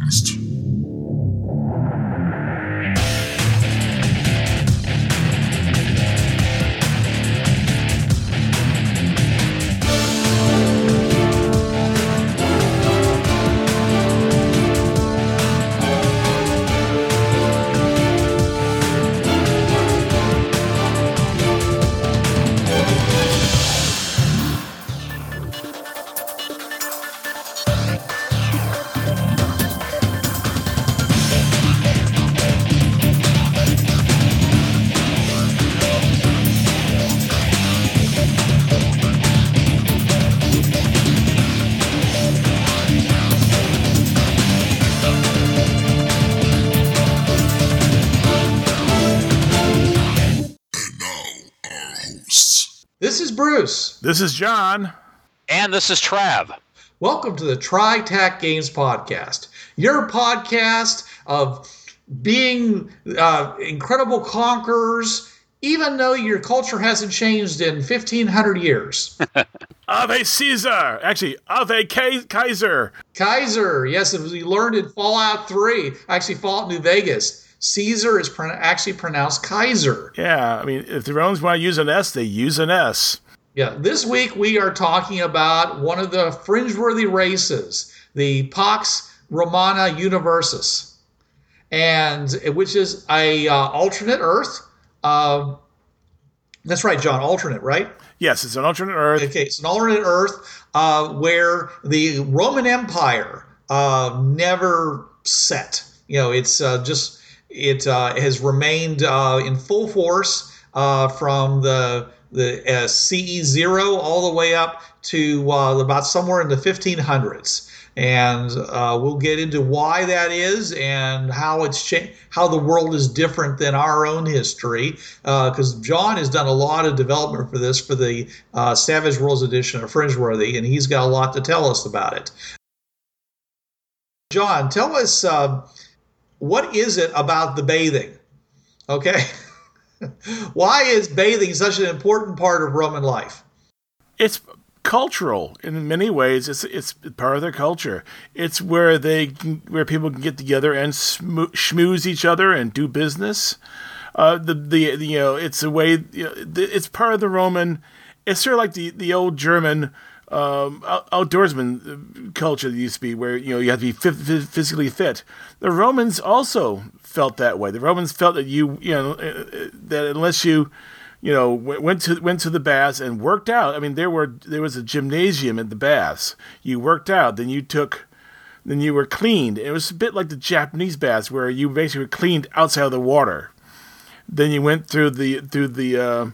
Podcast. This is John. And this is Trav. Welcome to the TriTac Games Podcast, your podcast of being uh, incredible conquerors, even though your culture hasn't changed in 1500 years. Ave Caesar. Actually, Ave Ka- Kaiser. Kaiser, yes, as we learned in Fallout 3, actually, Fallout New Vegas, Caesar is pro- actually pronounced Kaiser. Yeah, I mean, if the Romans want to use an S, they use an S. Yeah, this week we are talking about one of the fringeworthy races, the Pax Romana Universis, and which is a uh, alternate Earth. Uh, that's right, John. Alternate, right? Yes, it's an alternate Earth. Okay, it's an alternate Earth uh, where the Roman Empire uh, never set. You know, it's uh, just it uh, has remained uh, in full force uh, from the the uh, CE zero all the way up to uh, about somewhere in the 1500s. And uh, we'll get into why that is and how it's cha- how the world is different than our own history. Because John has done a lot of development for this for the uh, Savage Worlds edition of Fringeworthy, and he's got a lot to tell us about it. John, tell us uh, what is it about the bathing? Okay, why is bathing such an important part of Roman life? It's cultural in many ways. It's it's part of their culture. It's where they can, where people can get together and smo- schmooze each other and do business. Uh, the, the the you know it's a way you know, it's part of the Roman. It's sort of like the the old German um, outdoorsman culture that used to be, where you know you have to be phys- physically fit. The Romans also felt that way. The Romans felt that you you know uh, uh, that unless you you know went to went to the baths and worked out. I mean, there were there was a gymnasium at the baths. You worked out, then you took. Then you were cleaned. It was a bit like the Japanese baths, where you basically were cleaned outside of the water. Then you went through the through the uh,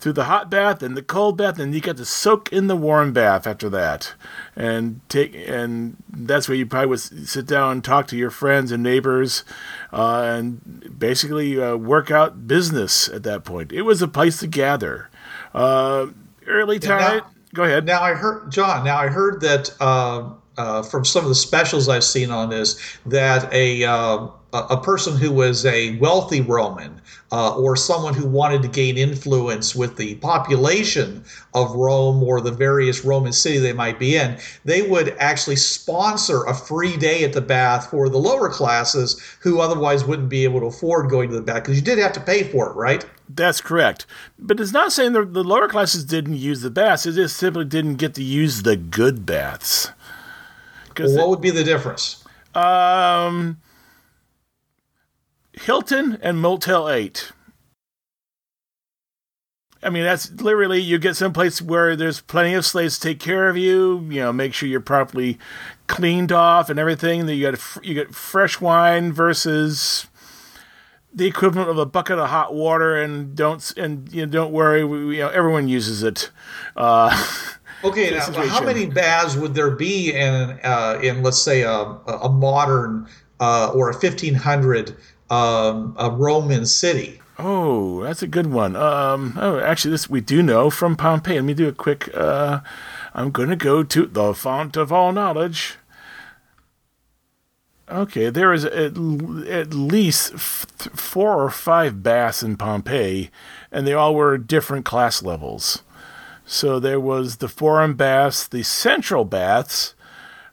through the hot bath and the cold bath, and you got to soak in the warm bath after that, and take and that's where you probably would sit down and talk to your friends and neighbors, uh, and basically uh, work out business at that point. It was a place to gather. Uh, early now- time. Go ahead. Now I heard John. Now I heard that uh, uh, from some of the specials I've seen on this that a uh, a person who was a wealthy Roman uh, or someone who wanted to gain influence with the population of Rome or the various Roman city they might be in, they would actually sponsor a free day at the bath for the lower classes who otherwise wouldn't be able to afford going to the bath because you did have to pay for it, right? That's correct. But it's not saying the, the lower classes didn't use the baths. It just simply didn't get to use the good baths. Because What would be the difference? um, Hilton and Motel 8. I mean, that's literally you get someplace where there's plenty of slaves to take care of you. You know, make sure you're properly cleaned off and everything. That you got you get fresh wine versus the equivalent of a bucket of hot water, and don't and you know, don't worry. We, you know, everyone uses it. Uh, Okay, now, how many baths would there be in uh, in let's say a, a modern uh, or a fifteen hundred um, a Roman city? Oh, that's a good one. Um, oh, actually, this we do know from Pompeii. Let me do a quick. Uh, I'm going to go to the font of all knowledge. Okay, there is at, at least f- four or five baths in Pompeii, and they all were different class levels. So there was the forum baths, the central baths,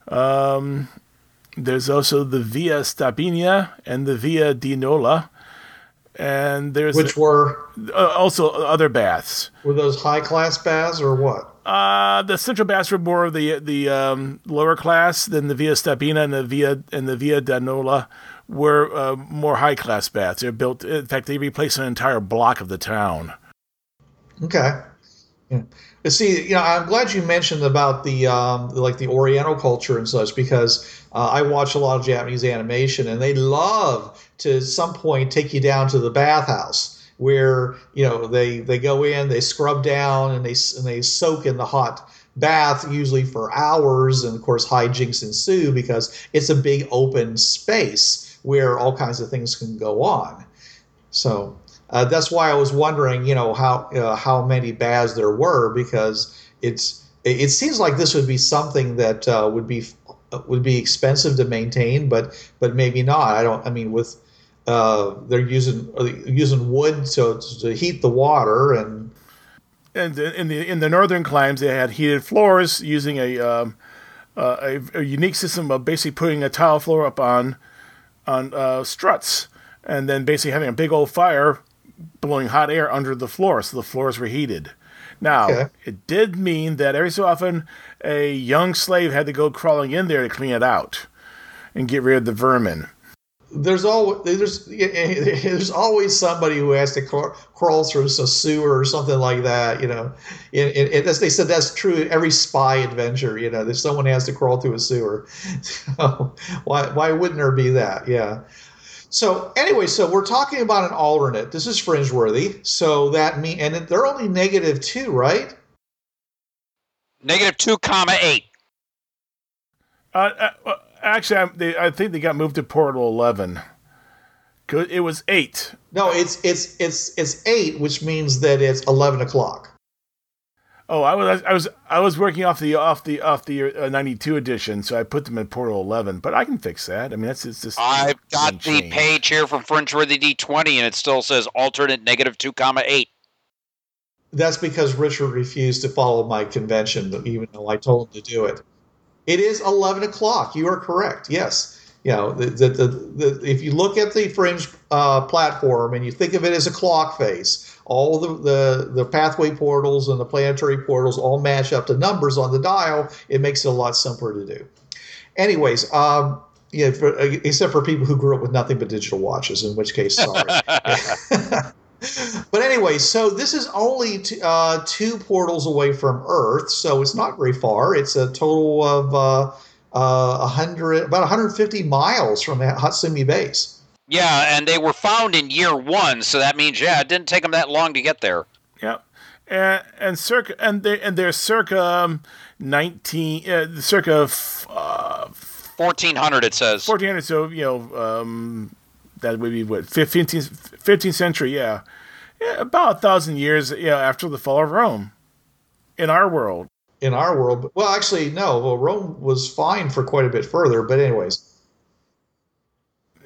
um, There's also the Via Stabina and the Via di Nola. And there's Which were uh, also other baths. were those high class baths or what? Uh, the central baths were more of the the um, lower class than the Via Stabina and the Via and the Via di Nola were uh, more high class baths. They're built. In fact, they replaced an entire block of the town. Okay. Yeah. See, you know, I'm glad you mentioned about the um, like the Oriental culture and such because uh, I watch a lot of Japanese animation and they love to at some point take you down to the bathhouse where you know they they go in, they scrub down, and they and they soak in the hot bath usually for hours, and of course hijinks ensue because it's a big open space where all kinds of things can go on. So uh, that's why I was wondering, you know, how uh, how many baths there were because it's it, seems like this would be something that uh, would be would be expensive to maintain, but but maybe not. I don't. I mean, with uh, they're using uh, using wood to to heat the water and And in the in the northern climes, they had heated floors using a um, uh, a, a unique system of basically putting a tile floor up on on uh, struts, and then basically having a big old fire blowing hot air under the floor, so the floors were heated. Now, Okay. it did mean that every so often a young slave had to go crawling in there to clean it out and get rid of the vermin. there's always there's there's always somebody who has to crawl, crawl through a sewer or something like that. You know, and, and, and as they said, that's true in every spy adventure. You know, that someone has to crawl through a sewer. So why why wouldn't there be that? Yeah. So anyway, so we're talking about an alternate. This is fringe worthy. So that mean and they're only negative two, right? Negative two comma eight. Uh, uh, actually, I, they, I think they got moved to Portal 11. 'Cause It was 8. No, it's it's it's it's eight, which means that it's eleven o'clock. Oh, I was I was I was working off the off the off the uh, 92 edition, so I put them in Portal 11, but I can fix that. I mean, that's it's just I've got the change. page here from Fringeworthy D20, and it still says alternate negative two comma eight. That's because Richard refused to follow my convention, even though I told him to do it. It is 11 o'clock. You are correct. Yes. You know, the, the, the, the, if you look at the Fringe uh, platform and you think of it as a clock face, all the, the, the pathway portals and the planetary portals all match up to numbers on the dial. It makes it a lot simpler to do. Anyways, um, yeah, for, except for people who grew up with nothing but digital watches, in which case, sorry. but anyway, so this is only t- uh, two portals away from Earth, so it's not very far. It's a total of uh, uh, 100, about 150 miles from that Hatsumi Base. Yeah, and they were found in year one, so that means yeah, it didn't take them that long to get there. Yeah. And and circa and they and they're circa um, 19 uh, circa f- uh, Fourteen hundred, it says. 1400 so you know um, that would be what 15th 15th century, yeah. Yeah, about a thousand years yeah, after the fall of Rome in our world. In our world, well, actually, no. Well, Rome was fine for quite a bit further, but anyways,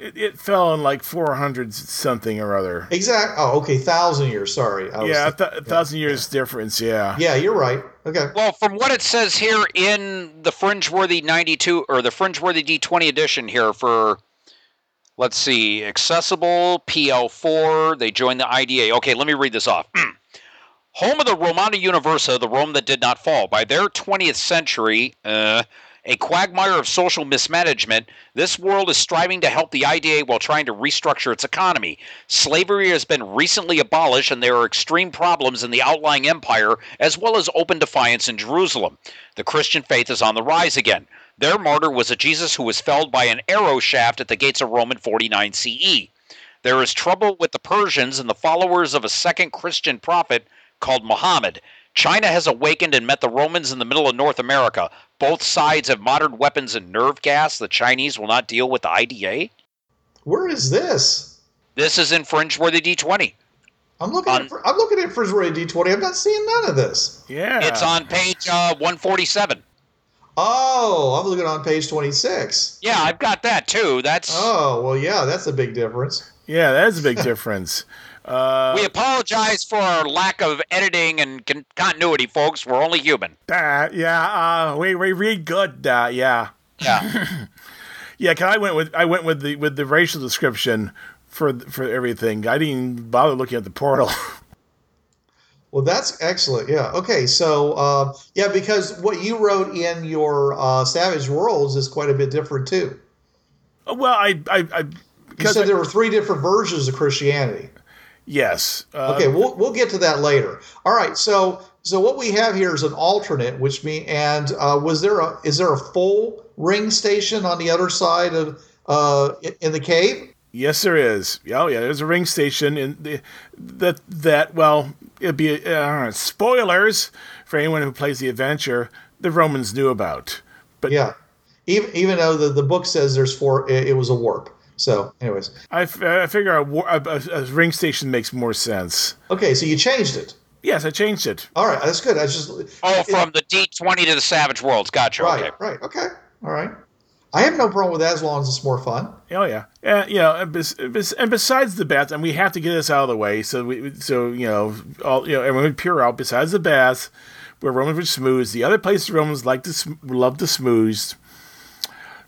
It, it fell in like 400 something or other. exact. Oh, okay, thousand years. Sorry, I Yeah, a, thinking- th- a thousand years difference, yeah. yeah, you're right. Okay, Well, from what it says here in the Fringeworthy 92 or the Fringeworthy D20 edition here for let's see, accessible PL4, they joined the IDA. Okay, let me read this off. Home of the Romana Universa, the Rome that did not fall. By their 20th century, uh, a quagmire of social mismanagement, this world is striving to help the IDA while trying to restructure its economy. Slavery has been recently abolished, and there are extreme problems in the outlying empire, as well as open defiance in Jerusalem. The Christian faith is on the rise again. Their martyr was a Jesus who was felled by an arrow shaft at the gates of Rome in 49 CE. There is trouble with the Persians and the followers of a second Christian prophet called Muhammad. China has awakened and met the Romans in the middle of North America. Both sides have modern weapons and nerve gas. The Chinese will not deal with the IDA. where is this? This is in Fringeworthy D20. I'm looking. On- at, I'm looking at Frisbee D20. I'm not seeing none of this. Yeah. It's on page uh, 147. Oh, I'm looking on page 26. Yeah, I've got that too. That's Oh, well, yeah, that's a big difference. Yeah, that is a big difference. Uh, we apologize for our lack of editing and con- continuity, folks. We're only human. that, yeah, uh, we, we read good, uh, yeah. Yeah. Cause I went with I went with the with the racial description for for everything. I didn't even bother looking at the portal. Well, that's excellent. Yeah. Okay. So, uh, yeah, because what you wrote in your uh, Savage Worlds is quite a bit different too. well, I I, I You said I- there were three different versions of Christianity. Yes. Uh, Okay, we'll we'll get to that later. All right. So so what we have here is an alternate, which mean and uh, was there a is there a full ring station on the other side of uh, in- in the cave? Yes, there is. Oh, yeah. There's a ring station in the that that. Well, it'd be uh, spoilers for anyone who plays the adventure. The Romans knew about, but Yeah. Even even though the, the book says there's four, it, it was a warp. So, anyways, I, f- I figure a, war- a, a, a ring station makes more sense. okay. So you changed it. Yes, I changed it. All right, that's good. I just Oh, from the D20 to the Savage Worlds. Gotcha. right, Okay. right, okay, all right. I have no problem with that as long as it's more fun. Oh yeah, yeah. You know, and, bes- bes- and besides the baths, and we have to get this out of the way. So we, so you know, all you know, everyone would peer out. Besides the baths, where Romans would smooth, the other place Romans like to sm- love to smooth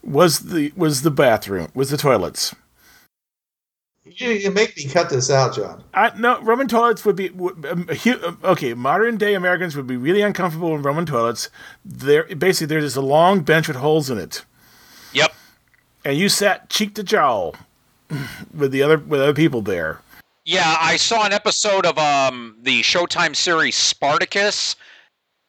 was the was the bathroom, was the toilets. You, you make me cut this out, John. I, no, Roman toilets would be would, um, um, okay. Modern day Americans would be really uncomfortable in Roman toilets. There, basically, there's just a long bench with holes in it, Yep. and you sat cheek to jowl with the other with other people there. Yeah, I saw an episode of um the Showtime series Spartacus.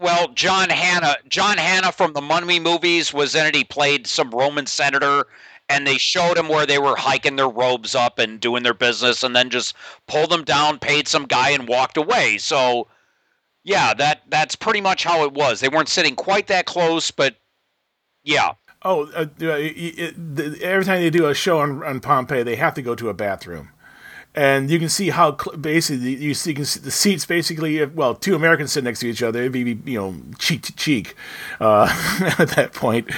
Well, John Hannah, John Hannah from the Mummy movies was in it. He played some Roman senator, and they showed him where they were hiking their robes up and doing their business, and then just pulled them down, paid some guy, and walked away. So, yeah, that that's pretty much how it was. They weren't sitting quite that close, but yeah, Oh, uh, it, it, every time they do a show on, on Pompeii, they have to go to a bathroom, and you can see how basically you see, you can see the seats basically. Well, two Americans sit next to each other, it'd be you know cheek to cheek uh, at that point.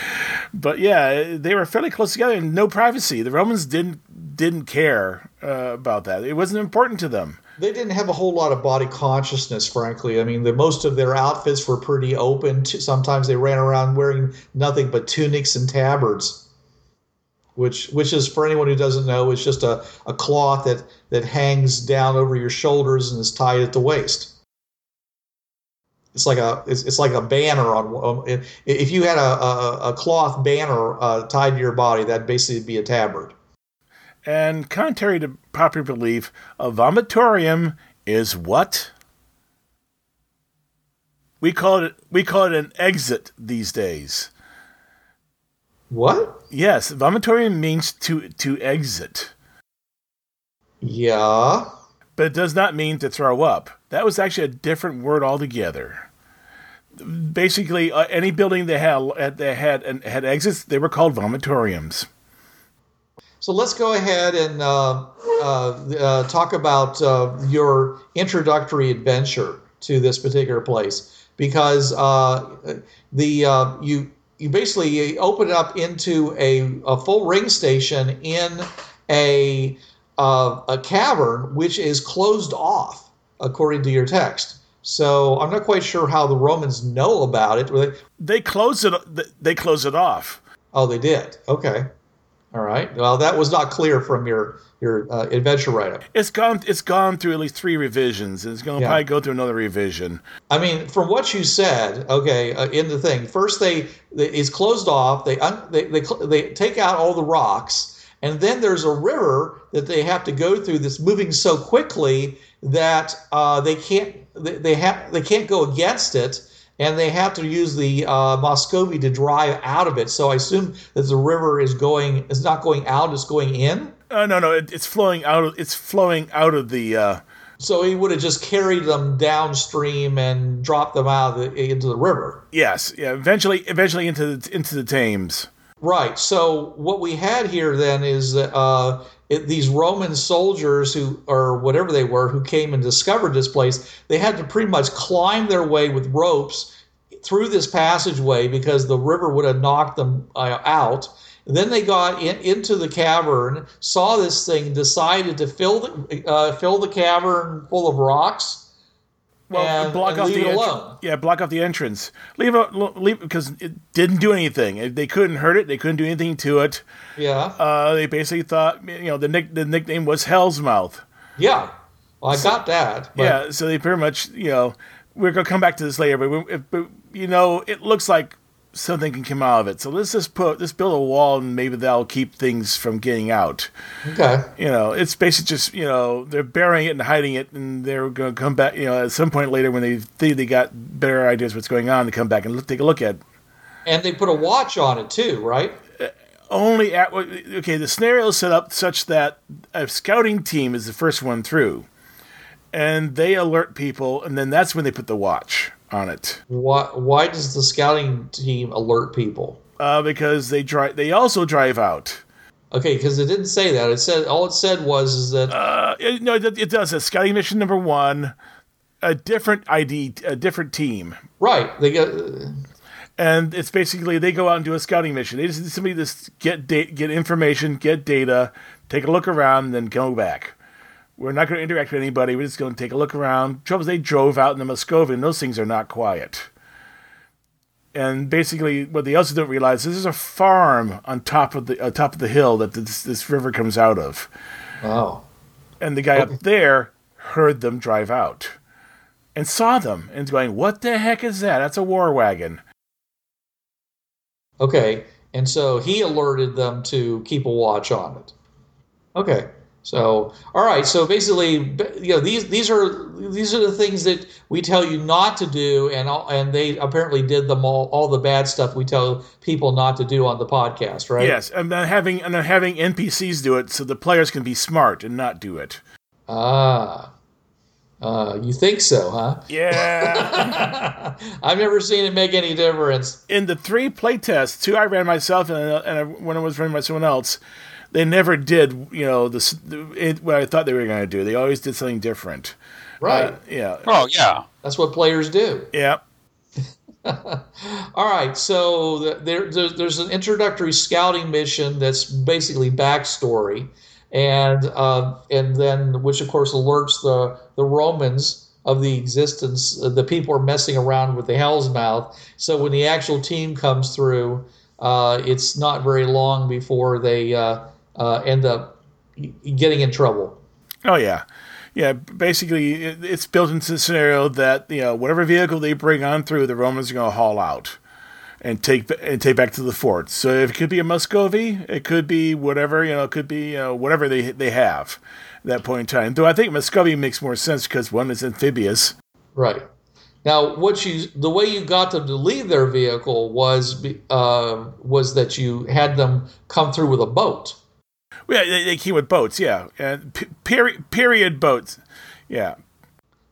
But yeah, they were fairly close together and no privacy. The Romans didn't didn't care uh, about that. It wasn't important to them. They didn't have a whole lot of body consciousness, frankly. I mean, the most of their outfits were pretty open. Sometimes they ran around wearing nothing but tunics and tabards, which, which is for anyone who doesn't know, is just a, a cloth that that hangs down over your shoulders and is tied at the waist. It's like a it's, it's like a banner on. um, If you had a, a, a cloth banner uh, tied to your body, that'd basically be a tabard. And contrary to popular belief, a vomitorium is what? We call it we call it an exit these days. What? Yes, vomitorium means to to exit, Yeah. but it does not mean to throw up. That was actually a different word altogether. Basically, uh, any building that had that had and had exits, they were called vomitoriums. So let's go ahead and uh, uh, uh, talk about uh, your introductory adventure to this particular place, because uh, the uh, you you basically open it up into a, a full ring station in a uh, a cavern which is closed off according to your text. So I'm not quite sure how the Romans know about it. They- They close it. They close it off. Oh, they did. Okay. All right. Well, that was not clear from your your uh, adventure write-up. It's gone. It's gone through at least three revisions. It's going to Yeah. probably go through another revision. I mean, from what you said, okay, uh, in the thing, first they, they it's closed off. They, un, they they cl- they take out all the rocks, and then there's a river that they have to go through that's moving so quickly that uh, they can't they, they have they can't go against it, and they have to use the uh, Muscovy to drive out of it. So I assume that the river is going is not going out; it's going in. Uh, no, no, it, it's flowing out. Of, it's flowing out of the. Uh, So he would have just carried them downstream and dropped them out of the, into the river. yes, yeah. Eventually, eventually into the into the Thames. Right. So what we had here then is uh, it, these Roman soldiers who, or whatever they were, who came and discovered this place, they had to pretty much climb their way with ropes through this passageway because the river would have knocked them uh, out. Then they got in, into the cavern, saw this thing, decided to fill the uh, fill the cavern full of rocks. And, block and off leave the it entr- alone. Yeah, block off the entrance. Leave it, leave because it didn't do anything. They couldn't hurt it. They couldn't do anything to it. Yeah, Uh, they basically thought, you know, the nick the nickname was Hell's Mouth. yeah. Well, I got that. But yeah, so they pretty much, you know, we're gonna come back to this later, but, we, if, but you know, it looks like something can come out of it. So let's just put let's build a wall, and maybe that'll keep things from getting out. Okay. You know, it's basically just you know they're burying it and hiding it, and they're gonna come back. You know, at some point later when they think they got better ideas what's going on, they come back and look, take a look at. it. And they put a watch on it too, right? Uh, only at okay, the scenario is set up such that a scouting team is the first one through, and they alert people, and then that's when they put the watch on it. Why? Why does the scouting team alert people? uh, because they drive. They also drive out. Okay, because it didn't say that. It said all it said was is that Uh, it, no, it, it does. A scouting mission number one, a different ID, a different team, right. They get and it's basically they go out and do a scouting mission. They just need somebody to get da- get information, get data, take a look around, and then go back. We're not going to interact with anybody. We're just going to take a look around. Trouble is, they drove out in the Muscovy, and those things are not quiet. And basically, what they also don't realize is there's a farm on top of the on top of the hill that this, this river comes out of. oh and the guy up there heard them drive out and saw them and going, "What the heck is that? That's a war wagon." okay, and so he alerted them to keep a watch on it. Okay, so all right, so basically, you know these these are these are the things that we tell you not to do, and all, and they apparently did them all all the bad stuff we tell people not to do on the podcast, right? Yes, and then having and then having NPCs do it so the players can be smart and not do it. Ah. Uh, you think so, huh? Yeah. I've never seen it make any difference. In the three playtests, two I ran myself and, and I, when I was running by someone else, they never did you know this it, what I thought they were going to do. They always did something different. Right. Uh, yeah. Oh yeah. That's what players do. Yeah. All right, so the, there, there's, there's an introductory scouting mission that's basically backstory, and uh, and then which of course alerts the the Romans of the existence. uh, The people are messing around with the Hell's Mouth. So when the actual team comes through, uh, it's not very long before they uh, end up getting in trouble. Oh yeah, yeah. Basically, it, it's built into the scenario that you know whatever vehicle they bring on through, the Romans are going to haul out and take and take back to the fort. So if it could be a Muscovy, it could be whatever you know, it could be you know, whatever they they have at that point in time. Though I think Muscovy makes more sense because one is amphibious. Right. Now, what you the way you got them to leave their vehicle was uh, was that you had them come through with a boat. Yeah, they, they came with boats. Yeah, and p- period period boats. Yeah,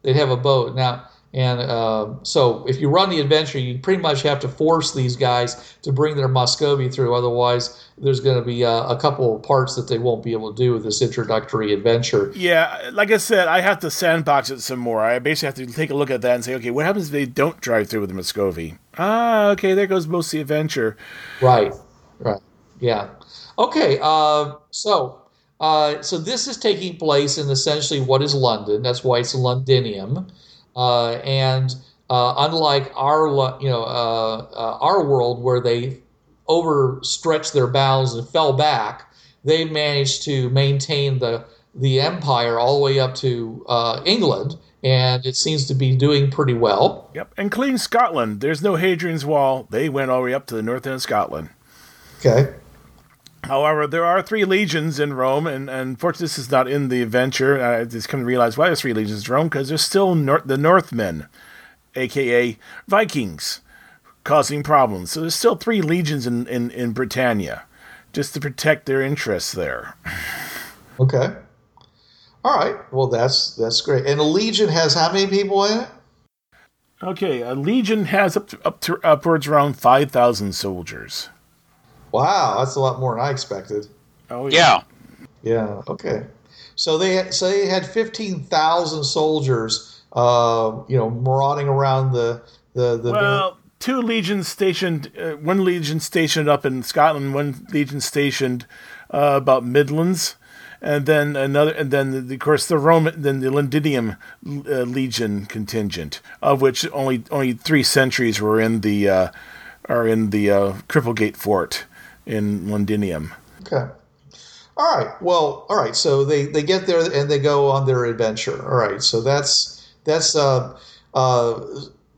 They'd have a boat now, and uh, so if you run the adventure, you pretty much have to force these guys to bring their Muscovy through. Otherwise, there's going to be uh, a couple of parts that they won't be able to do with this introductory adventure. Yeah, like I said, I have to sandbox it some more. I basically have to take a look at that and say, okay, what happens if they don't drive through with the Muscovy? Ah, okay, there goes most of the adventure. Right. Right. Yeah. Okay. Uh, so, uh, so this is taking place in essentially what is London. That's why it's Londinium, uh, and uh, unlike our, you know, uh, uh, our world where they overstretched their bounds and fell back, they managed to maintain the the empire all the way up to uh, England, and it seems to be doing pretty well. Yep, and clean Scotland. There's no Hadrian's Wall. They went all the way up to the north end of Scotland. Okay. However, there are three legions in Rome, and, and unfortunately, this is not in the adventure. I just come to realize why there's three legions in Rome because there's still nor- the Northmen, aka Vikings, causing problems. So there's still three legions in, in, in Britannia, just to protect their interests there. Okay. All right. Well, that's that's great. And a legion has how many people in it? Okay, a legion has up to, up to upwards around five thousand soldiers. Wow, that's a lot more than I expected. Oh Yeah. Yeah. Okay. So they had, so they had fifteen thousand soldiers, uh, you know, marauding around the the the. Well, two legions stationed, uh, one legion stationed up in Scotland, one legion stationed uh, about Midlands, and then another, and then the, of course the Roman, then the Londinium uh, legion contingent, of which only only three centuries were in the uh, are in the uh, Cripplegate Fort in Londinium. Okay. All right. Well, all right. So they, they get there and they go on their adventure. All right. So that's that's uh uh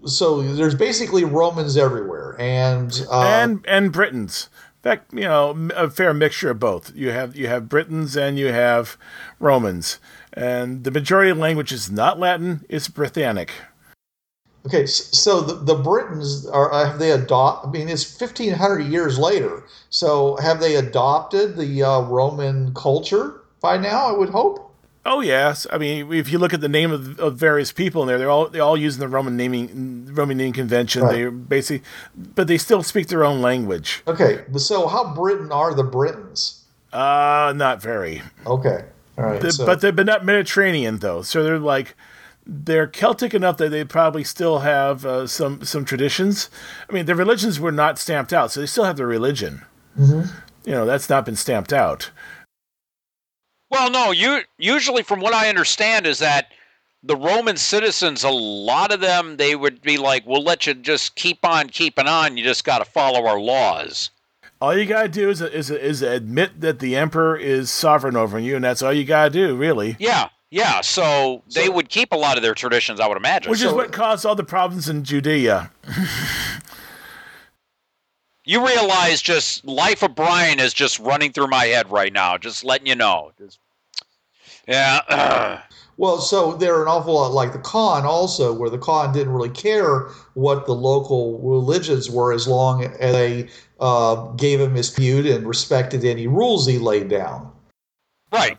so there's basically Romans everywhere and uh, and and Britons. In fact, you know, a fair mixture of both. You have you have Britons and you have Romans, and the majority of language is not Latin; it's Brythonic. Okay, so the, the Britons are have they adopt? I mean, it's fifteen hundred years later. So have they adopted the uh, Roman culture by now? I would hope. Oh yes, I mean if you look at the name of, of various people in there, they're all they're all using the Roman naming Roman naming convention. Right. They basically, but they still speak their own language. Okay, so how Britain are the Britons? Uh, not very. Okay, all right, the, so. but they're but not Mediterranean though, so they're like they're Celtic enough that they probably still have uh, some some traditions. I mean, their religions were not stamped out, so they still have their religion. Mm-hmm. You know, that's not been stamped out. Well, no. You usually, from what I understand, is that the Roman citizens, a lot of them, they would be like, "We'll let you just keep on keeping on. You just got to follow our laws." All you gotta do is is is admit that the emperor is sovereign over you, and that's all you gotta do, really. Yeah, yeah, so, so, they would keep a lot of their traditions, I would imagine. Which so, is what caused all the problems in Judea. you realize just life of Brian is just running through my head right now, just letting you know. Just, yeah. well, so they're an awful lot like the Khan also, where the Khan didn't really care what the local religions were as long as they uh, gave him his feud and respected any rules he laid down. Right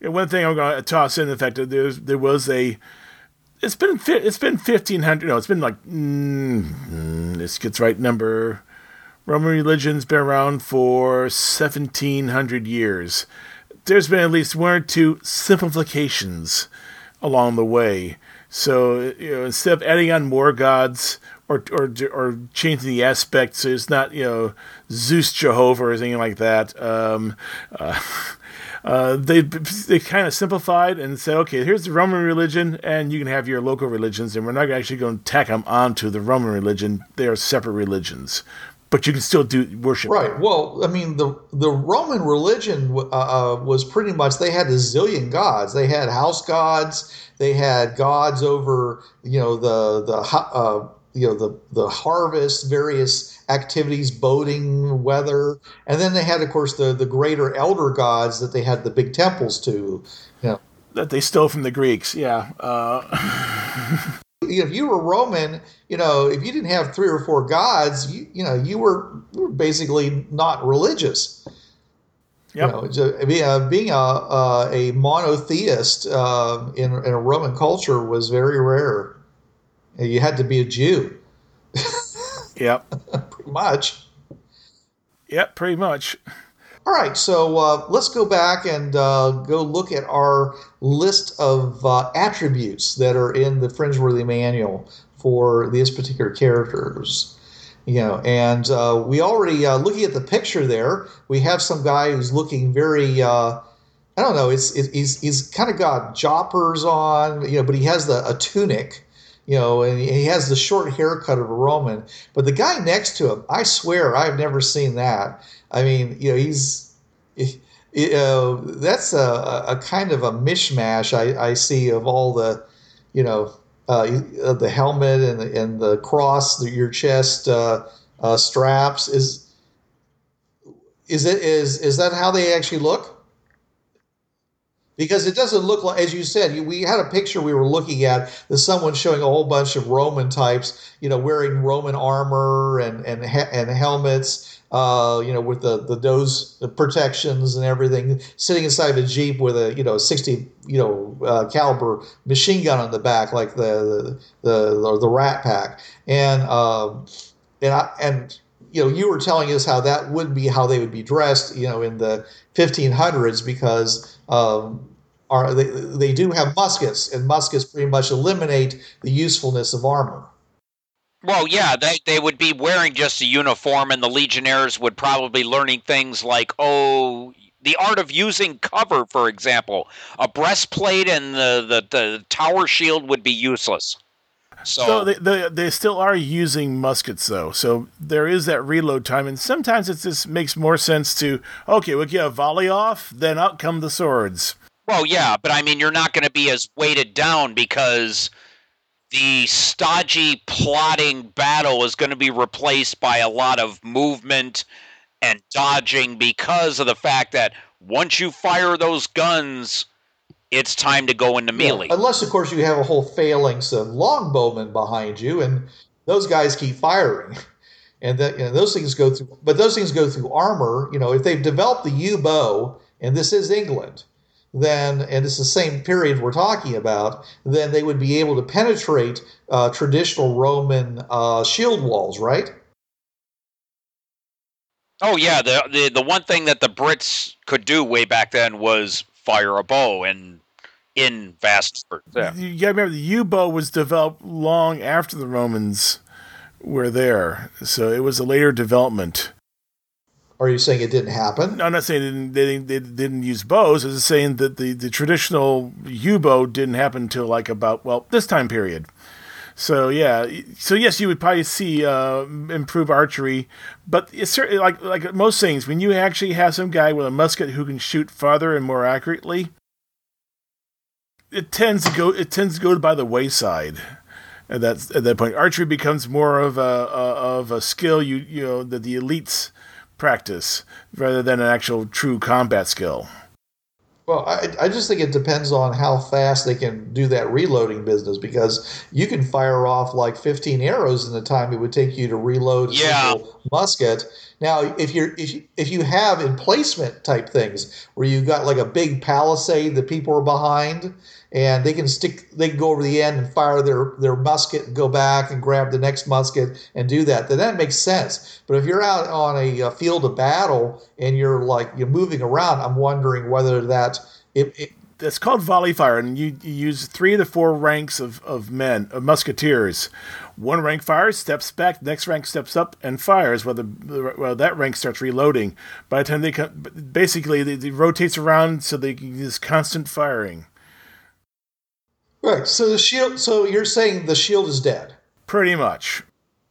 one thing I'm going to toss in the fact that there's there was a it's been it's been 1500 no it's been like mm, this gets right number Roman religion's been around for 1700 years. There's been at least one or two simplifications along the way. So you know, instead of adding on more gods or or or changing the aspects, so it's not you know Zeus Jehovah or anything like that. Um, uh, uh, they they kind of simplified and said, okay, here's the Roman religion, and you can have your local religions, and we're not actually going to tack them onto the Roman religion. They are separate religions, but you can still do worship. Right. Well, I mean, the the Roman religion uh, uh, was pretty much they had a zillion gods. They had house gods. They had gods over you know the the uh, you know the the harvest, various activities, boating, weather, and then they had, of course, the the greater elder gods that they had the big temples to. You know. That they stole from the Greeks, yeah. Uh. if you were Roman, you know, if you didn't have three or four gods, you, you know, you were, you were basically not religious. Yep. You know, being a, a, a monotheist uh, in, in a Roman culture was very rare. You had to be a Jew. Yep. pretty much. Yep, pretty much. All right, so uh, let's go back and uh, go look at our list of uh, attributes that are in the Fringeworthy Manual for these particular characters. You know, and uh, we already uh, looking at the picture there. We have some guy who's looking very. Uh, I don't know. It's, it, he's he's kind of got joppers on, you know, but he has the a tunic you know, and he has the short haircut of a Roman. But the guy next to him, I swear, I've never seen that. I mean, you know, he's. You know, that's a, a kind of a mishmash I, I see of all the, you know, uh, the helmet and the, and the cross, the, your chest uh, uh, straps. Is is it is is that how they actually look? Because it doesn't look like, as you said, we had a picture we were looking at. There's someone showing a whole bunch of Roman types, you know, wearing Roman armor and and and helmets, uh, you know, with the the those protections and everything, sitting inside of a jeep with a you know 60 you know uh, caliber machine gun on the back, like the the the, the Rat Pack, and um, and I and you know, you were telling us how that would be how they would be dressed, you know, in the 1500s because um, are they, they do have muskets, and muskets pretty much eliminate the usefulness of armor. Well, yeah, they, they would be wearing just a uniform, and the legionnaires would probably be learning things like, oh, the art of using cover, for example, a breastplate and the, the, the tower shield would be useless. So, So they, they they still are using muskets though, so there is that reload time, and sometimes it just makes more sense to okay, we'll get a volley off, then out come the swords. well, yeah, but I mean, you're not going to be as weighted down because the stodgy, plotting battle is going to be replaced by a lot of movement and dodging because of the fact that once you fire those guns, it's time to go into melee. Yeah, Unless, of course, you have a whole phalanx of longbowmen behind you, and those guys keep firing. And that you know, those things go through, but those things go through armor. You know, if they've developed the yew bow, and this is England, then and it's the same period we're talking about, then they would be able to penetrate uh, traditional Roman uh, shield walls, right? Oh yeah, the, the the one thing that the Brits could do way back then was fire a bow and in vast numbers. Yeah. You gotta remember the yew bow was developed long after the Romans were there, so it was a later development. Are you saying it didn't happen? No, I'm not saying they didn't, they didn't, they didn't use bows. I was just saying that the, the traditional yew bow didn't happen until like about well this time period. So yeah, so yes, you would probably see uh, improve archery, but it's certainly like like most things when you actually have some guy with a musket who can shoot farther and more accurately, it tends to go it tends to go by the wayside. At that at that point, archery becomes more of a, a of a skill you you know that the elites practice rather than an actual true combat skill. Well, I, I just think it depends on how fast they can do that reloading business because you can fire off like 15 arrows in the time it would take you to reload a Yeah. single musket. Now, if you're if you, if you have emplacement type things where you've got like a big palisade that people are behind and they can stick they can go over the end and fire their their musket and go back and grab the next musket and do that then that makes sense but if you're out on a, uh field of battle and you're like you're moving around i'm wondering whether that it, it, That's called volley fire, and you, you use three to four ranks of, of men, of musketeers. One rank fires, steps back, next rank steps up and fires, while, the, while that rank starts reloading. By the time they come, basically, it rotates around so they can use constant firing. Right so the shield so you're saying the shield is dead Pretty much.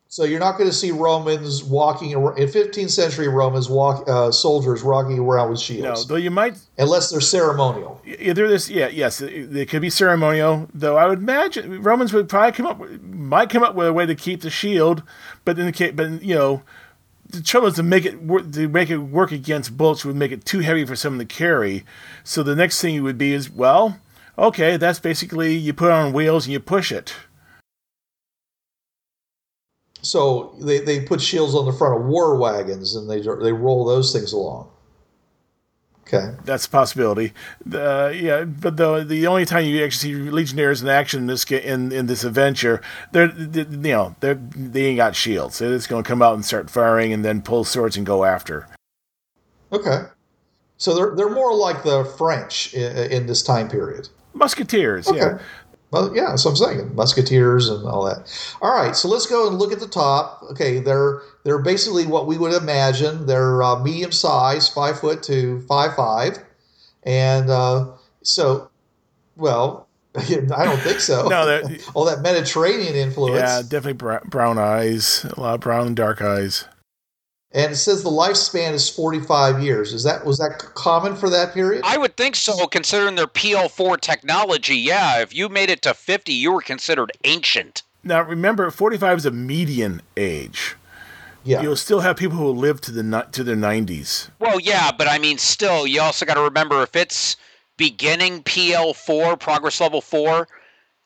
so you're not going to see romans walking in 15th century romans walk uh, soldiers walking around with shields. No, though you might unless they're ceremonial either this yeah yes it, could be ceremonial though i would imagine romans would probably come up might come up with a way to keep the shield but in the case but you know the trouble is to make it work to make it work against bullets would make it too heavy for someone to carry so the next thing would be is well okay that's basically you put it on wheels and you push it So they, they put shields on the front of war wagons and they they roll those things along. Okay. that's a possibility. Uh, yeah, but the the only time you actually see legionnaires in action in this in in this adventure, they're they, you know they they ain't got shields. They're just going to come out and start firing and then pull swords and go after. Okay. So they're they're more like the French in, in this time period. Musketeers, Okay. yeah. Well, yeah, that's what I'm saying. Musketeers and all that. All right, so let's go and look at the top. Okay, they're they're basically what we would imagine. They're uh, medium size, five foot to five five, and uh, so, well, I don't think so. No, all that Mediterranean influence. Yeah, definitely brown eyes, a lot of brown and dark eyes. And it says the lifespan is 45 years. Is that was that common for that period? I would think so, considering their PL4 technology. Yeah, if you made it to 50, you were considered ancient. Now remember, forty-five is a median age. yeah. You'll still have people who live to the to their nineties. Well, yeah, but I mean, still, you also got to remember if it's beginning PL4, progress level 4,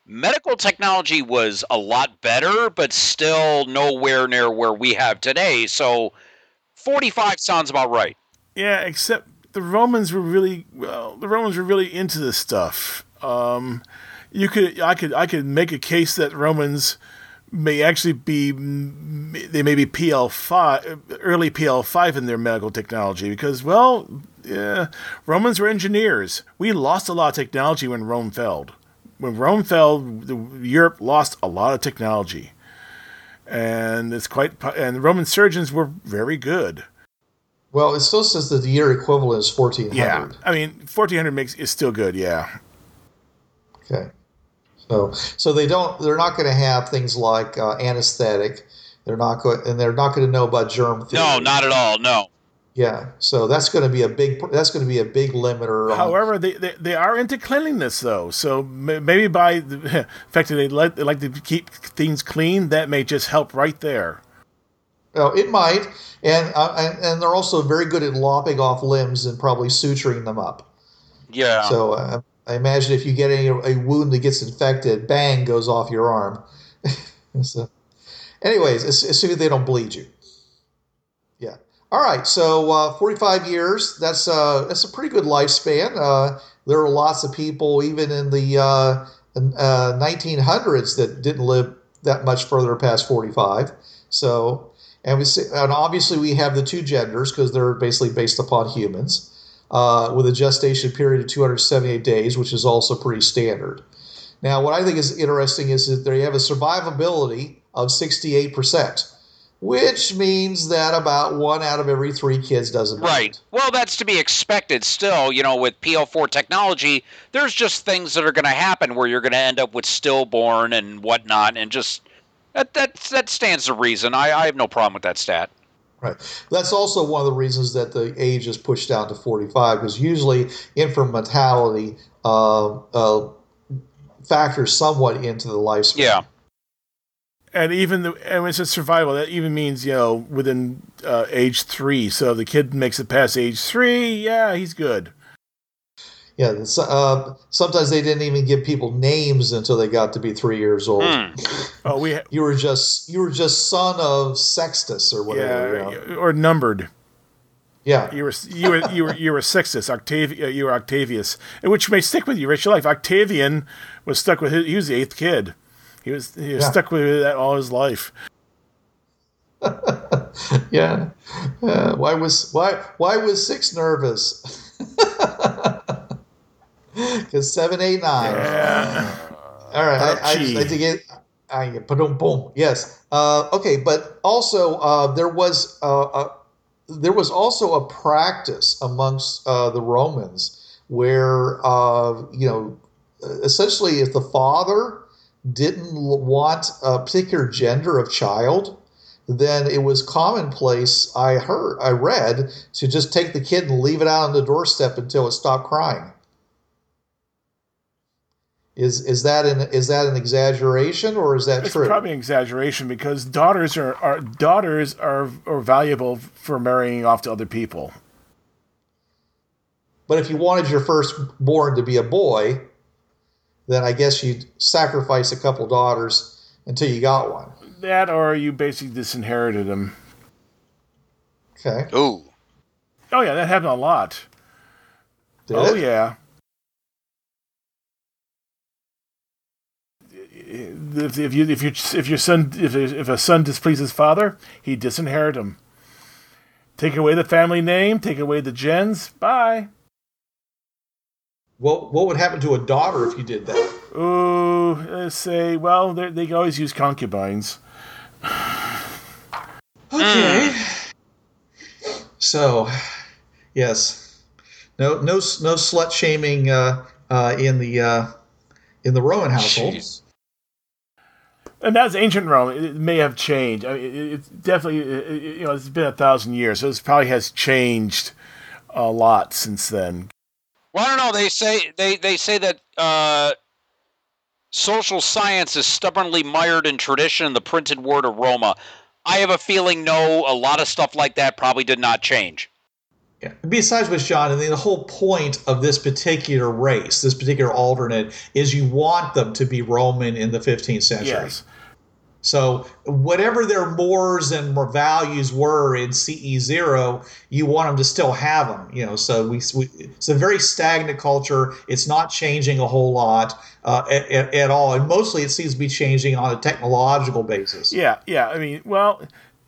medical technology was a lot better, but still nowhere near where we have today. So 45 sounds about right. Yeah, except the Romans were really well. The Romans were really into this stuff. Um, you could, I could, I could make a case that Romans may actually be they may be PL five, early PL five in their medical technology because well, yeah, Romans were engineers. We lost a lot of technology when Rome fell. When Rome fell, Europe lost a lot of technology, and it's quite. po- And Roman surgeons were very good. Well, it still says that the year equivalent is 1400. Yeah, I mean, 1400 makes is still good. Yeah. Okay. So, so they don't. They're not going to have things like uh, anesthetic. They're not going, and they're not going to know about germ theory. No, not at all. No. Yeah. So that's going to be a big. That's going to be a big limiter. on- However, they, they they are into cleanliness though, so maybe by the fact that they like they like to keep things clean, that may just help right there. Well, it might, and, uh, and and they're also very good at lopping off limbs and probably suturing them up. Yeah. So uh, I imagine if you get a, a wound that gets infected, bang goes off your arm. so, anyways, ass- assuming they don't bleed you. All right. So uh, 45 years. That's uh, that's a pretty good lifespan. Uh, there are lots of people, even in the uh, uh, 1900s, that didn't live that much further past 45. So, and we see, and obviously we have the two genders because they're basically based upon humans uh, with a gestation period of 278 days, which is also pretty standard. Now, what I think is interesting is that they have a survivability of 68%, which means that about one out of every three kids doesn't Right. it. Well, that's to be expected still. You know, with PL4 technology, there's just things that are going to happen where you're going to end up with stillborn and whatnot, and just that that that stands to reason. I, I have no problem with that stat. Right. That's also one of the reasons that the age is pushed down to 45, because usually infant mortality uh, uh, factors somewhat into the lifespan. Yeah. And even the and when it says survival, that even means you know within uh, age three. So if the kid makes it past age three, yeah, he's good. Yeah. it's, Uh, sometimes they didn't even give people names until they got to be three years old. Hmm. Oh, we ha- You were just you were just son of Sextus or whatever. yeah, you know? or numbered. Yeah. You were you were you were you were Sixtus, Octavi- you were Octavius, and which may stick with you rest of your life. Octavian was stuck with his, he was the eighth kid. He was he was Yeah. stuck with that all his life. Yeah. Uh, why was why why was six nervous? Because seven, eight, nine. Yeah. All right, I, I. I think it. I boom, boom. Yes. Uh, okay, but also uh, there was uh, uh, there was also a practice amongst uh, the Romans where uh, you know essentially if the father didn't want a particular gender of child, then it was commonplace. I heard, I read to just take the kid and leave it out on the doorstep until it stopped crying. Is is that an is that an exaggeration or is that It's true? probably an exaggeration because daughters are, are daughters are, are valuable for marrying off to other people. but if you wanted your firstborn to be a boy, then I guess you'd sacrifice a couple daughters until you got one. That or you basically disinherited them. Okay. Ooh. Oh yeah, that happened a lot. Did oh it? yeah. If, if you if you if your son if if a son displeases father, he disinherit him. Take away the family name, take away the gens. Bye. What what would happen to a daughter if you did that? Ooh, let's say. Well, they they always use concubines. Okay. So, yes, no no no slut shaming uh, uh, in the uh, in the Roman household. Jeez. And that's ancient Rome. It, it may have changed. I mean, it, it's definitely it, it- you know it's been a thousand years, so it probably has changed a lot since then. Well, I don't know. They say they they say that uh, social science is stubbornly mired in tradition and the printed word of Roma. I have a feeling no, a lot of stuff like that probably did not change. Yeah. Besides which, John, I mean, the whole point of this particular race, this particular alternate, is you want them to be Roman in the 15th century. Yes. So whatever their mores and values were in CE zero, you want them to still have them. You know, so we, we it's a very stagnant culture. It's not changing a whole lot uh, at, at, all, and mostly it seems to be changing on a technological basis. Yeah, yeah. I mean, well,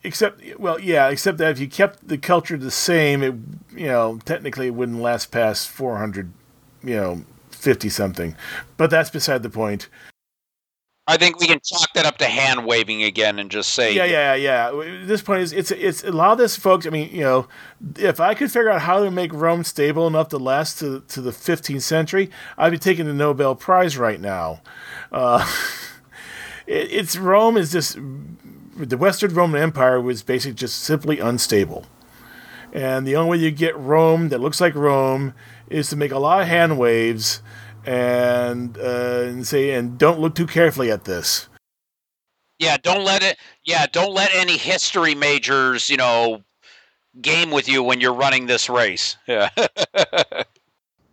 except well, yeah, except that if you kept the culture the same, it you know technically it wouldn't last past four hundred, you know, fifty something. But that's beside the point. I think we can chalk that up to hand waving again and just say, Yeah, yeah, yeah. This point is it's it's a lot of this, folks. I mean, you know, if I could figure out how to make Rome stable enough to last to to the 15th century, I'd be taking the Nobel Prize right now. Uh, it, it's Rome is just the Western Roman Empire was basically just simply unstable, and the only way you get Rome that looks like Rome is to make a lot of hand waves and uh, and say and don't look too carefully at this. Yeah, don't let it. Yeah, don't let any history majors, you know, game with you when you're running this race. Yeah.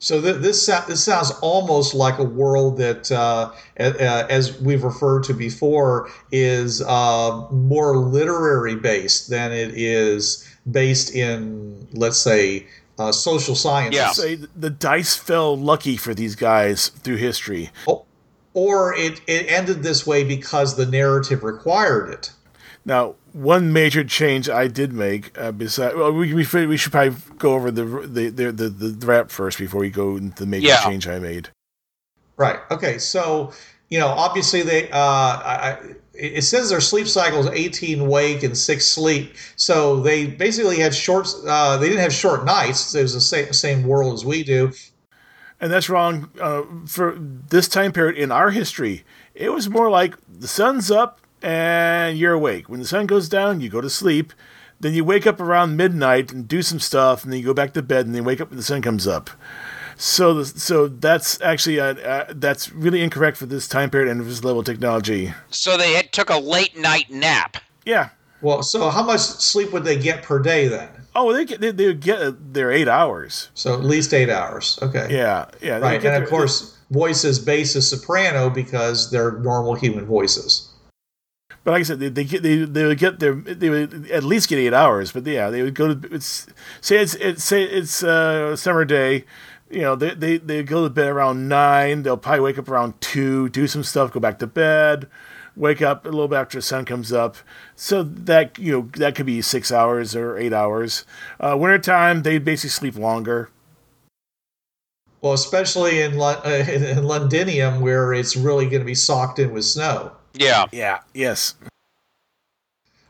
So th- this so- this sounds almost like a world that, uh, uh, as we've referred to before, is uh, more literary based than it is based in, let's say, uh, social science. Yeah. Say the dice fell lucky for these guys through history. O- Or it, it ended this way because the narrative required it. Now, one major change I did make, uh, besides, well, we, we we should probably go over the the the the, the rap first before we go into the major Yeah. change I made. Right. Okay. So, you know, obviously they, uh, I, I- it says their sleep cycle is 18 wake and six sleep. So they basically had short, uh, they didn't have short nights. It was the same, same world as we do. And that's wrong uh, for this time period in our history. It was more like the sun's up and you're awake. When the sun goes down, you go to sleep. Then you wake up around midnight and do some stuff, and then you go back to bed, and then you wake up when the sun comes up. So, the, so that's actually uh, uh, that's really incorrect for this time period and this level of technology. so they had, took a late night nap. Yeah. Well, so how much sleep would they get per day then? Oh, they get they, they would get their eight hours. So at least eight hours. Okay. Yeah, yeah. Right. get And of course, voices bass is soprano because they're normal human voices. But like I said, they, they get they, they would get their they would at least get eight hours. But yeah, they would go to it's say it's it's say it's uh, summer day. You know, they they they go to bed around nine. They'll probably wake up around two, do some stuff, go back to bed, wake up a little bit after the sun comes up. So that you know that could be six hours or eight hours. Uh, wintertime, they basically sleep longer. Well, especially in, Lon- uh, in, in Londinium where it's really going to be socked in with snow. Yeah. Yeah. Yes.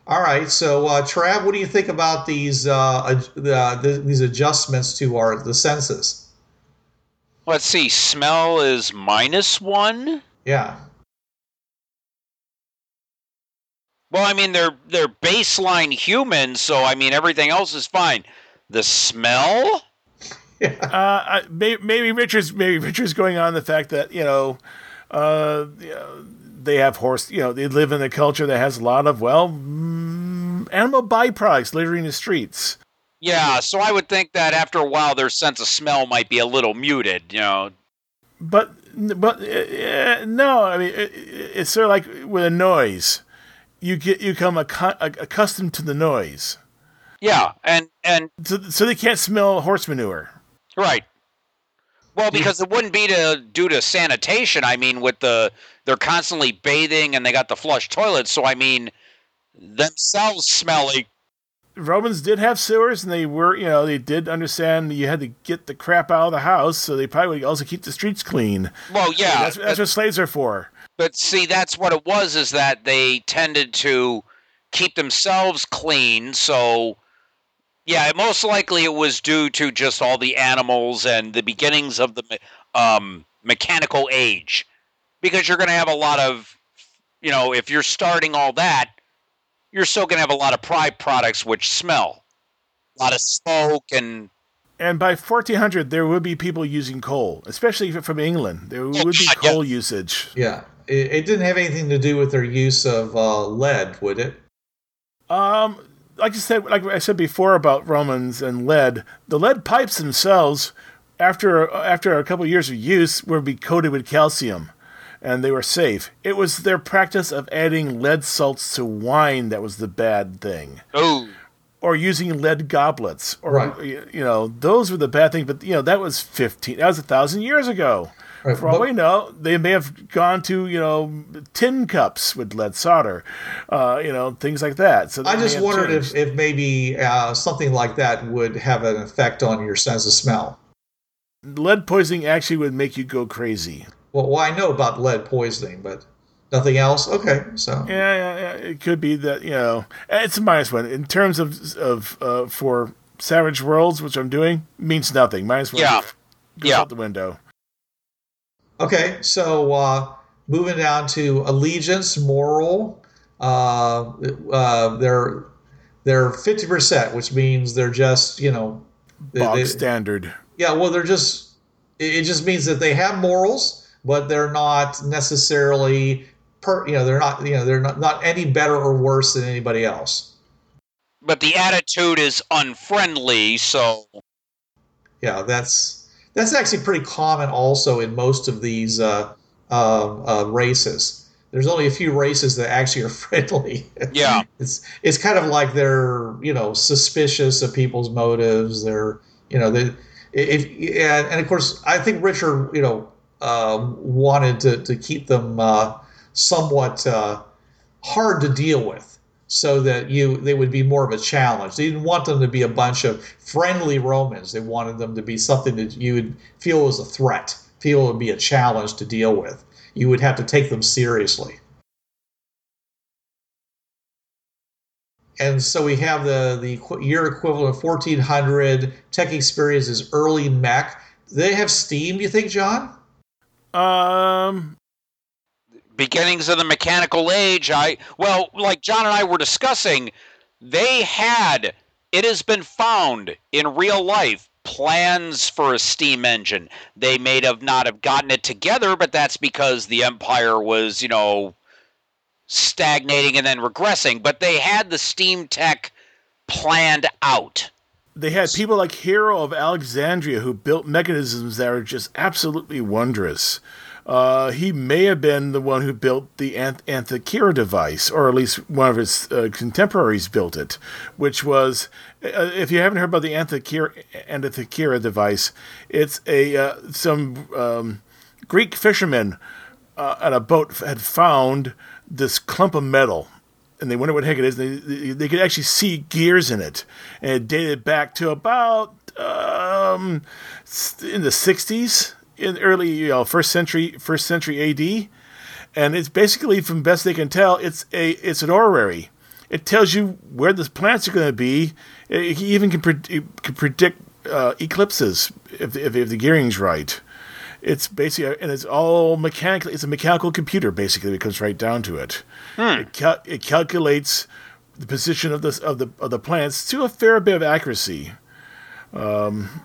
All right, so uh, Trav, what do you think about these uh, ad- the, the, these adjustments to our the senses? Let's see. Smell is minus one. Yeah, Well, I mean they're they're baseline humans, so I mean everything else is fine. The smell? yeah, Uh, I, may, maybe Richard's maybe Richard's going on the fact that you know, uh, you know, they have horse. You know, they live in a culture that has a lot of well, mm, animal byproducts littering the streets. Yeah, so I would think that after a while their sense of smell might be a little muted, you know. But but uh, uh, no, I mean it, it- it's sort of like with a noise. You get you become accu- accustomed to the noise, Yeah, and and so, so they can't smell horse manure. right. Well, because it wouldn't be to due to sanitation. I mean, with the they're constantly bathing and they got the flush toilets, so I mean themselves smelly. Romans did have sewers, and they were, you know, they did understand you had to get the crap out of the house, so they probably would also keep the streets clean. Well, yeah, that's, that's what slaves are for. But see, that's what it was is that they tended to keep themselves clean. So, yeah, most likely it was due to just all the animals and the beginnings of the um, mechanical age. Because you're going to have a lot of, you know, if you're starting all that, you're still going to have a lot of pride products which smell. A lot of smoke and. And by 1400, there would be people using coal, especially f- from England. There would be God, yeah. coal usage. yeah. It, it didn't have anything to do with their use of uh, lead, would it? Um, like I said, like I said before about Romans and lead, the lead pipes themselves, after after a couple of years of use, would be coated with calcium, and they were safe. It was their practice of adding lead salts to wine that was the bad thing. Oh, or using lead goblets or Right. you you know those were the bad things but you know that was 15 that was a thousand years ago Right, for all but- we know they may have gone to you know tin cups with lead solder uh, you know things like that so I just may have wondered if, if maybe uh, something like that would have an effect on your sense of smell. lead poisoning actually would make you go crazy Well, well I know about lead poisoning, but Nothing else. Okay, so Yeah, yeah, yeah. It could be that you know it's a minus one in terms of of uh, for Savage Worlds, which I'm doing means nothing. Minus one. Yeah. goes Yeah. out the window. Okay, so uh, moving down to allegiance, moral. Uh, uh, they're they're fifty percent, which means they're just you know, they- Bog they- standard. yeah. Well, they're just it it just means that they have morals, but they're not necessarily per. You know, they're not you know they're not not any better or worse than anybody else. But the attitude is unfriendly, so Yeah, that's that's actually pretty common also in most of these uh, uh, uh, races. There's only a few races that actually are friendly. Yeah. it's it's kind of like they're you know suspicious of people's motives. They're you know they if and, and of course I think Richard you know uh, wanted to to keep them uh, somewhat uh, hard to deal with so that you they would be more of a challenge. They didn't want them to be a bunch of friendly Romans. They wanted them to be something that you would feel was a threat, feel would be a challenge to deal with. You would have to take them seriously. And so we have the the year equivalent of 1400. Tech Experience is early mech. They have Steam? You think, John? Um, beginnings of the mechanical age i well like john and i were discussing they had it has been found in real life plans for a steam engine. They may have not have gotten it together but that's because the empire was you know stagnating and then regressing but they had the steam tech planned out they had people like Hero of Alexandria who built mechanisms that are just absolutely wondrous. Uh, he may have been the one who built the Anth- Antikythera device, or at least one of his uh, contemporaries built it, which was, uh, if you haven't heard about the Antikythera, Antikythera device, it's a uh, some um, Greek fishermen uh, on a boat had found this clump of metal and they wonder what heck it is. And they, they could actually see gears in it, and it dated back to about um, in the '60s, in early you know first century first century AD, and it's basically from best they can tell, it's a it's an orrery. It tells you where the plants are going to be. It even can, it can predict uh, eclipses if, if, if the gearing's right. It's basically, and it's all mechanical. It's a mechanical computer, basically. It comes right down to it. It, cal- it calculates the position of the of the of the plants to a fair bit of accuracy. Um,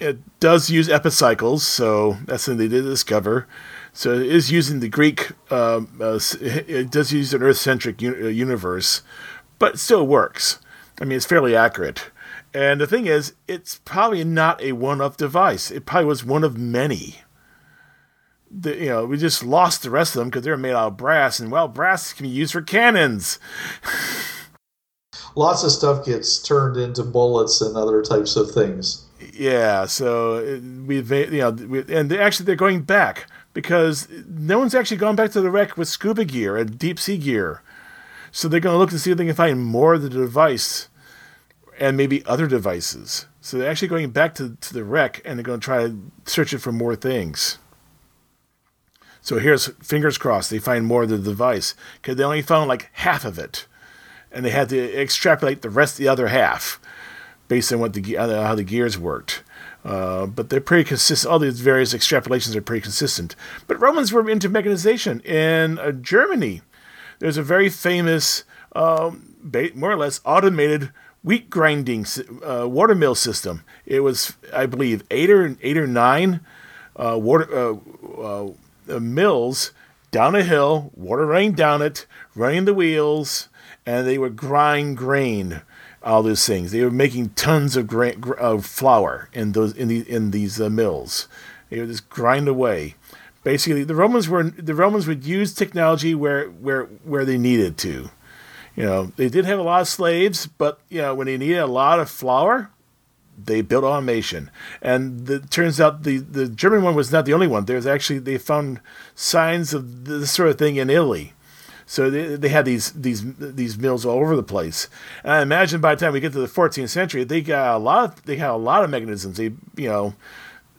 it does use epicycles, so that's something they did discover. So it is using the Greek. Um, uh, it does use an Earth-centric uh, universe, but it still works. I mean, it's fairly accurate. And the thing is, it's probably not a one-off device. It probably was one of many. The, you know, we just lost the rest of them because they're made out of brass, and well, brass can be used for cannons. Lots of stuff gets turned into bullets and other types of things. Yeah, so uh, we've you know, we, and they actually they're going back because no one's actually gone back to the wreck with scuba gear and deep sea gear. So they're going to look to see if they can find more of the device and maybe other devices. So they're actually going back to, to the wreck and they're going to try to search it for more things. So here's fingers crossed they find more of the device because they only found like half of it, and they had to extrapolate the rest of the other half based on what the uh, how the gears worked. Uh, but they're pretty consistent. All these various extrapolations are pretty consistent. But Romans were into mechanization in uh, Germany. There's a very famous, um, ba- more or less automated wheat grinding uh, water mill system. It was, I believe, eight or eight or nine uh, water uh, uh, uh, mills down a hill, water running down it, running the wheels, and they would grind grain. All those things. They were making tons of of flour in those in the in these uh, mills. They would just grind away. Basically, the Romans were the Romans would use technology where where where they needed to. You know, they did have a lot of slaves, but you know when they needed a lot of flour, they built automation. And the, turns out the, the German one was not the only one. There's actually, they found signs of this sort of thing in Italy. So they, they had these, these, these mills all over the place. And I imagine by the time we get to the 14th century, they got a lot of, they had a lot of mechanisms. They, you know,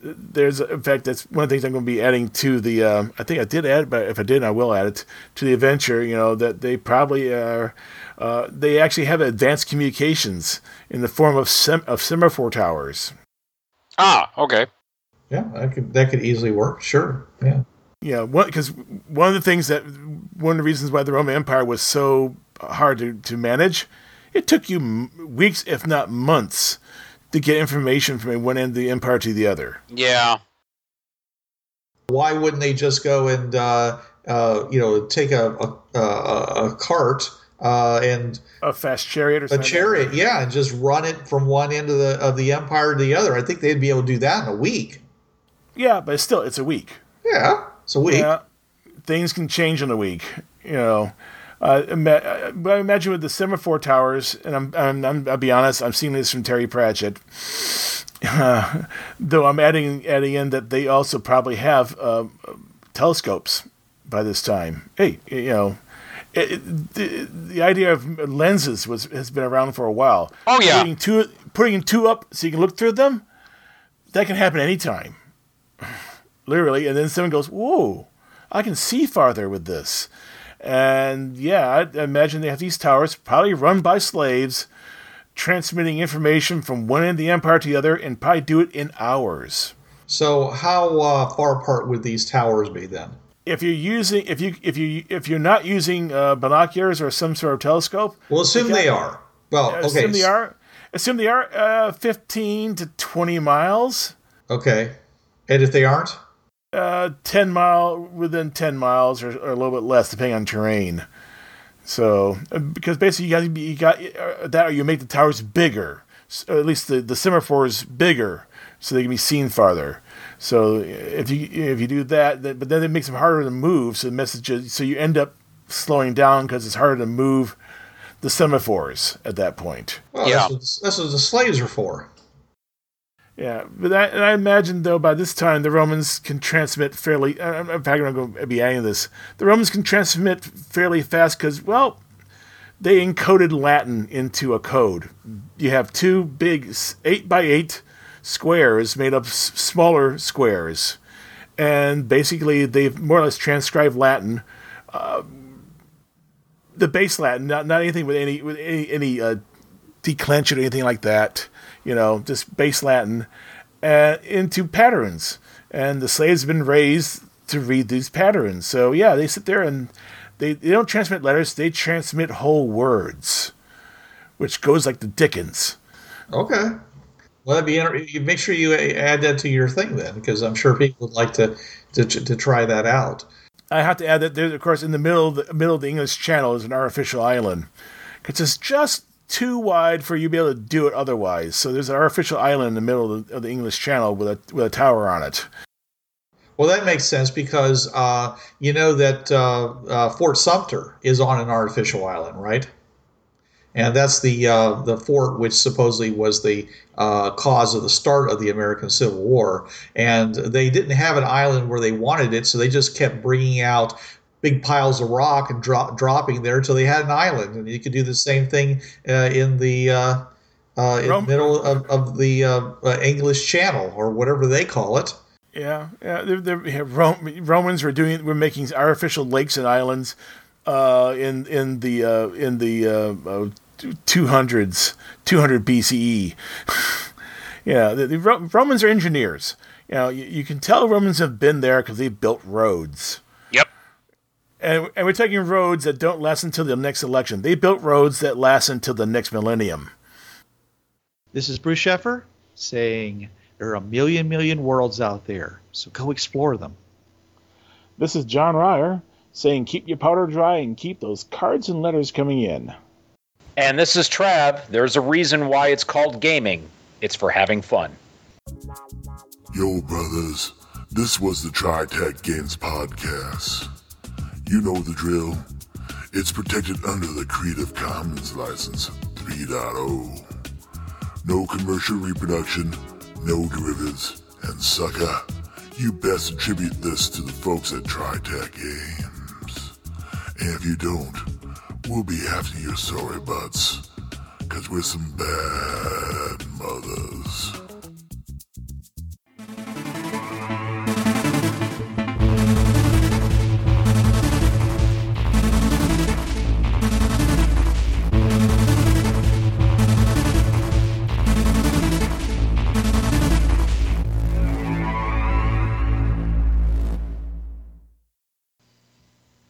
there's in fact that's one of the things I'm going to be adding to the. Um, I think I did add, but if I didn't, I will add it to the adventure. You know that they probably are. Uh, they actually have advanced communications in the form of sem- of semaphore towers. Ah, okay. Yeah, that could that could easily work. Sure. Yeah. Yeah, because one of the things that one of the reasons why the Roman Empire was so hard to, to manage, it took you m- weeks, if not months, to get information from one end of the empire to the other. Yeah. Why wouldn't they just go and uh, uh, you know take a a, a, a cart uh, and A fast chariot or a chariot, yeah, and just run it from one end of the of the empire to the other? I think they'd be able to do that in a week. Yeah, but still, it's a week. Yeah, it's a week. Yeah, things can change in a week. You know, uh, uh, I imagine with the semaphore towers, and I'm, I'm, I'm I'll be honest, I'm seeing this from Terry Pratchett. Uh, though I'm adding adding in that they also probably have uh, telescopes by this time. Hey, you know. It, it- the, the idea of lenses was has been around for a while. Oh, yeah. putting two putting two up so you can look through them. That can happen anytime literally. And then someone goes, "Whoa, I can see farther with this." And yeah, I imagine they have these towers, probably run by slaves, transmitting information from one end of the empire to the other, and probably do it in hours. So how uh, far apart would these towers be then? If you're using, if you if you if you're not using uh, binoculars or some sort of telescope, Well, assume Okay. they are. Well, okay. assume they are. Assume they are uh, 15 to 20 miles. Okay. And if they aren't? Uh, 10 mile within 10 miles or, or a little bit less depending on terrain so uh, because basically you got you got uh, that or you make the towers bigger s- or at least the the semaphores bigger so they can be seen farther so if you if you do that then, but then it makes them harder to move so the message is, so you end up slowing down because it's harder to move the semaphores at that point Well, Yeah. that's, what, that's what the slaves are for. Yeah, but I, I imagine though by this time the Romans can transmit fairly. uh, In fact, I'm going to be adding this. The Romans can transmit fairly fast because, well, they encoded Latin into a code. You have two big eight by eight squares made up s- smaller squares, and basically they've more or less transcribed Latin. Uh, the base Latin, not not anything with any with any any uh, declension or anything like that. You know, just base Latin uh, into patterns, and the slaves have been raised to read these patterns. So yeah, they sit there and they, they don't transmit letters; they transmit whole words, which goes like the Dickens. Okay. Well, that'd be inter- you make sure you add that to your thing then, because I'm sure people would like to to, to try that out. I have to add that there's, of course, in the middle of the middle of the English Channel is an artificial island, because it's just too wide for you to be able to do it otherwise. So there's an artificial island in the middle of the, of the English Channel with a with a tower on it. Well, that makes sense because uh, you know that uh, uh, Fort Sumter is on an artificial island, right? And that's the uh, the fort which supposedly was the uh, cause of the start of the American Civil War. And they didn't have an island where they wanted it, so they just kept bringing out big piles of rock and dro- dropping there until they had an island. And you could do the same thing uh, in the uh, uh, in Rome- the middle of, of the uh, uh, English Channel or whatever they call it. Yeah, yeah. They're, they're, yeah, Rom- Romans were doing were making artificial lakes and islands uh, in in the uh, in the uh, two hundreds, two hundred BCE. yeah, the, the Romans are engineers. You know, you, you can tell Romans have been there because they built roads. Yep. And, and we're taking roads that don't last until the next election. They built roads that last until the next millennium. This is Bruce Sheffer saying there are a million, million worlds out there, so go explore them. This is John Ryer saying, keep your powder dry and keep those cards and letters coming in. And this is Trav. There's a reason why it's called gaming. It's for having fun. Yo, brothers, this was the Tri Tech Games Podcast. You know the drill. It's protected under the Creative Commons License 3.0. No commercial reproduction, no derivatives, and sucker, you best attribute this to the folks at TriTech Games. And if you don't, we'll be after your sorry butts, cause we're some bad mothers.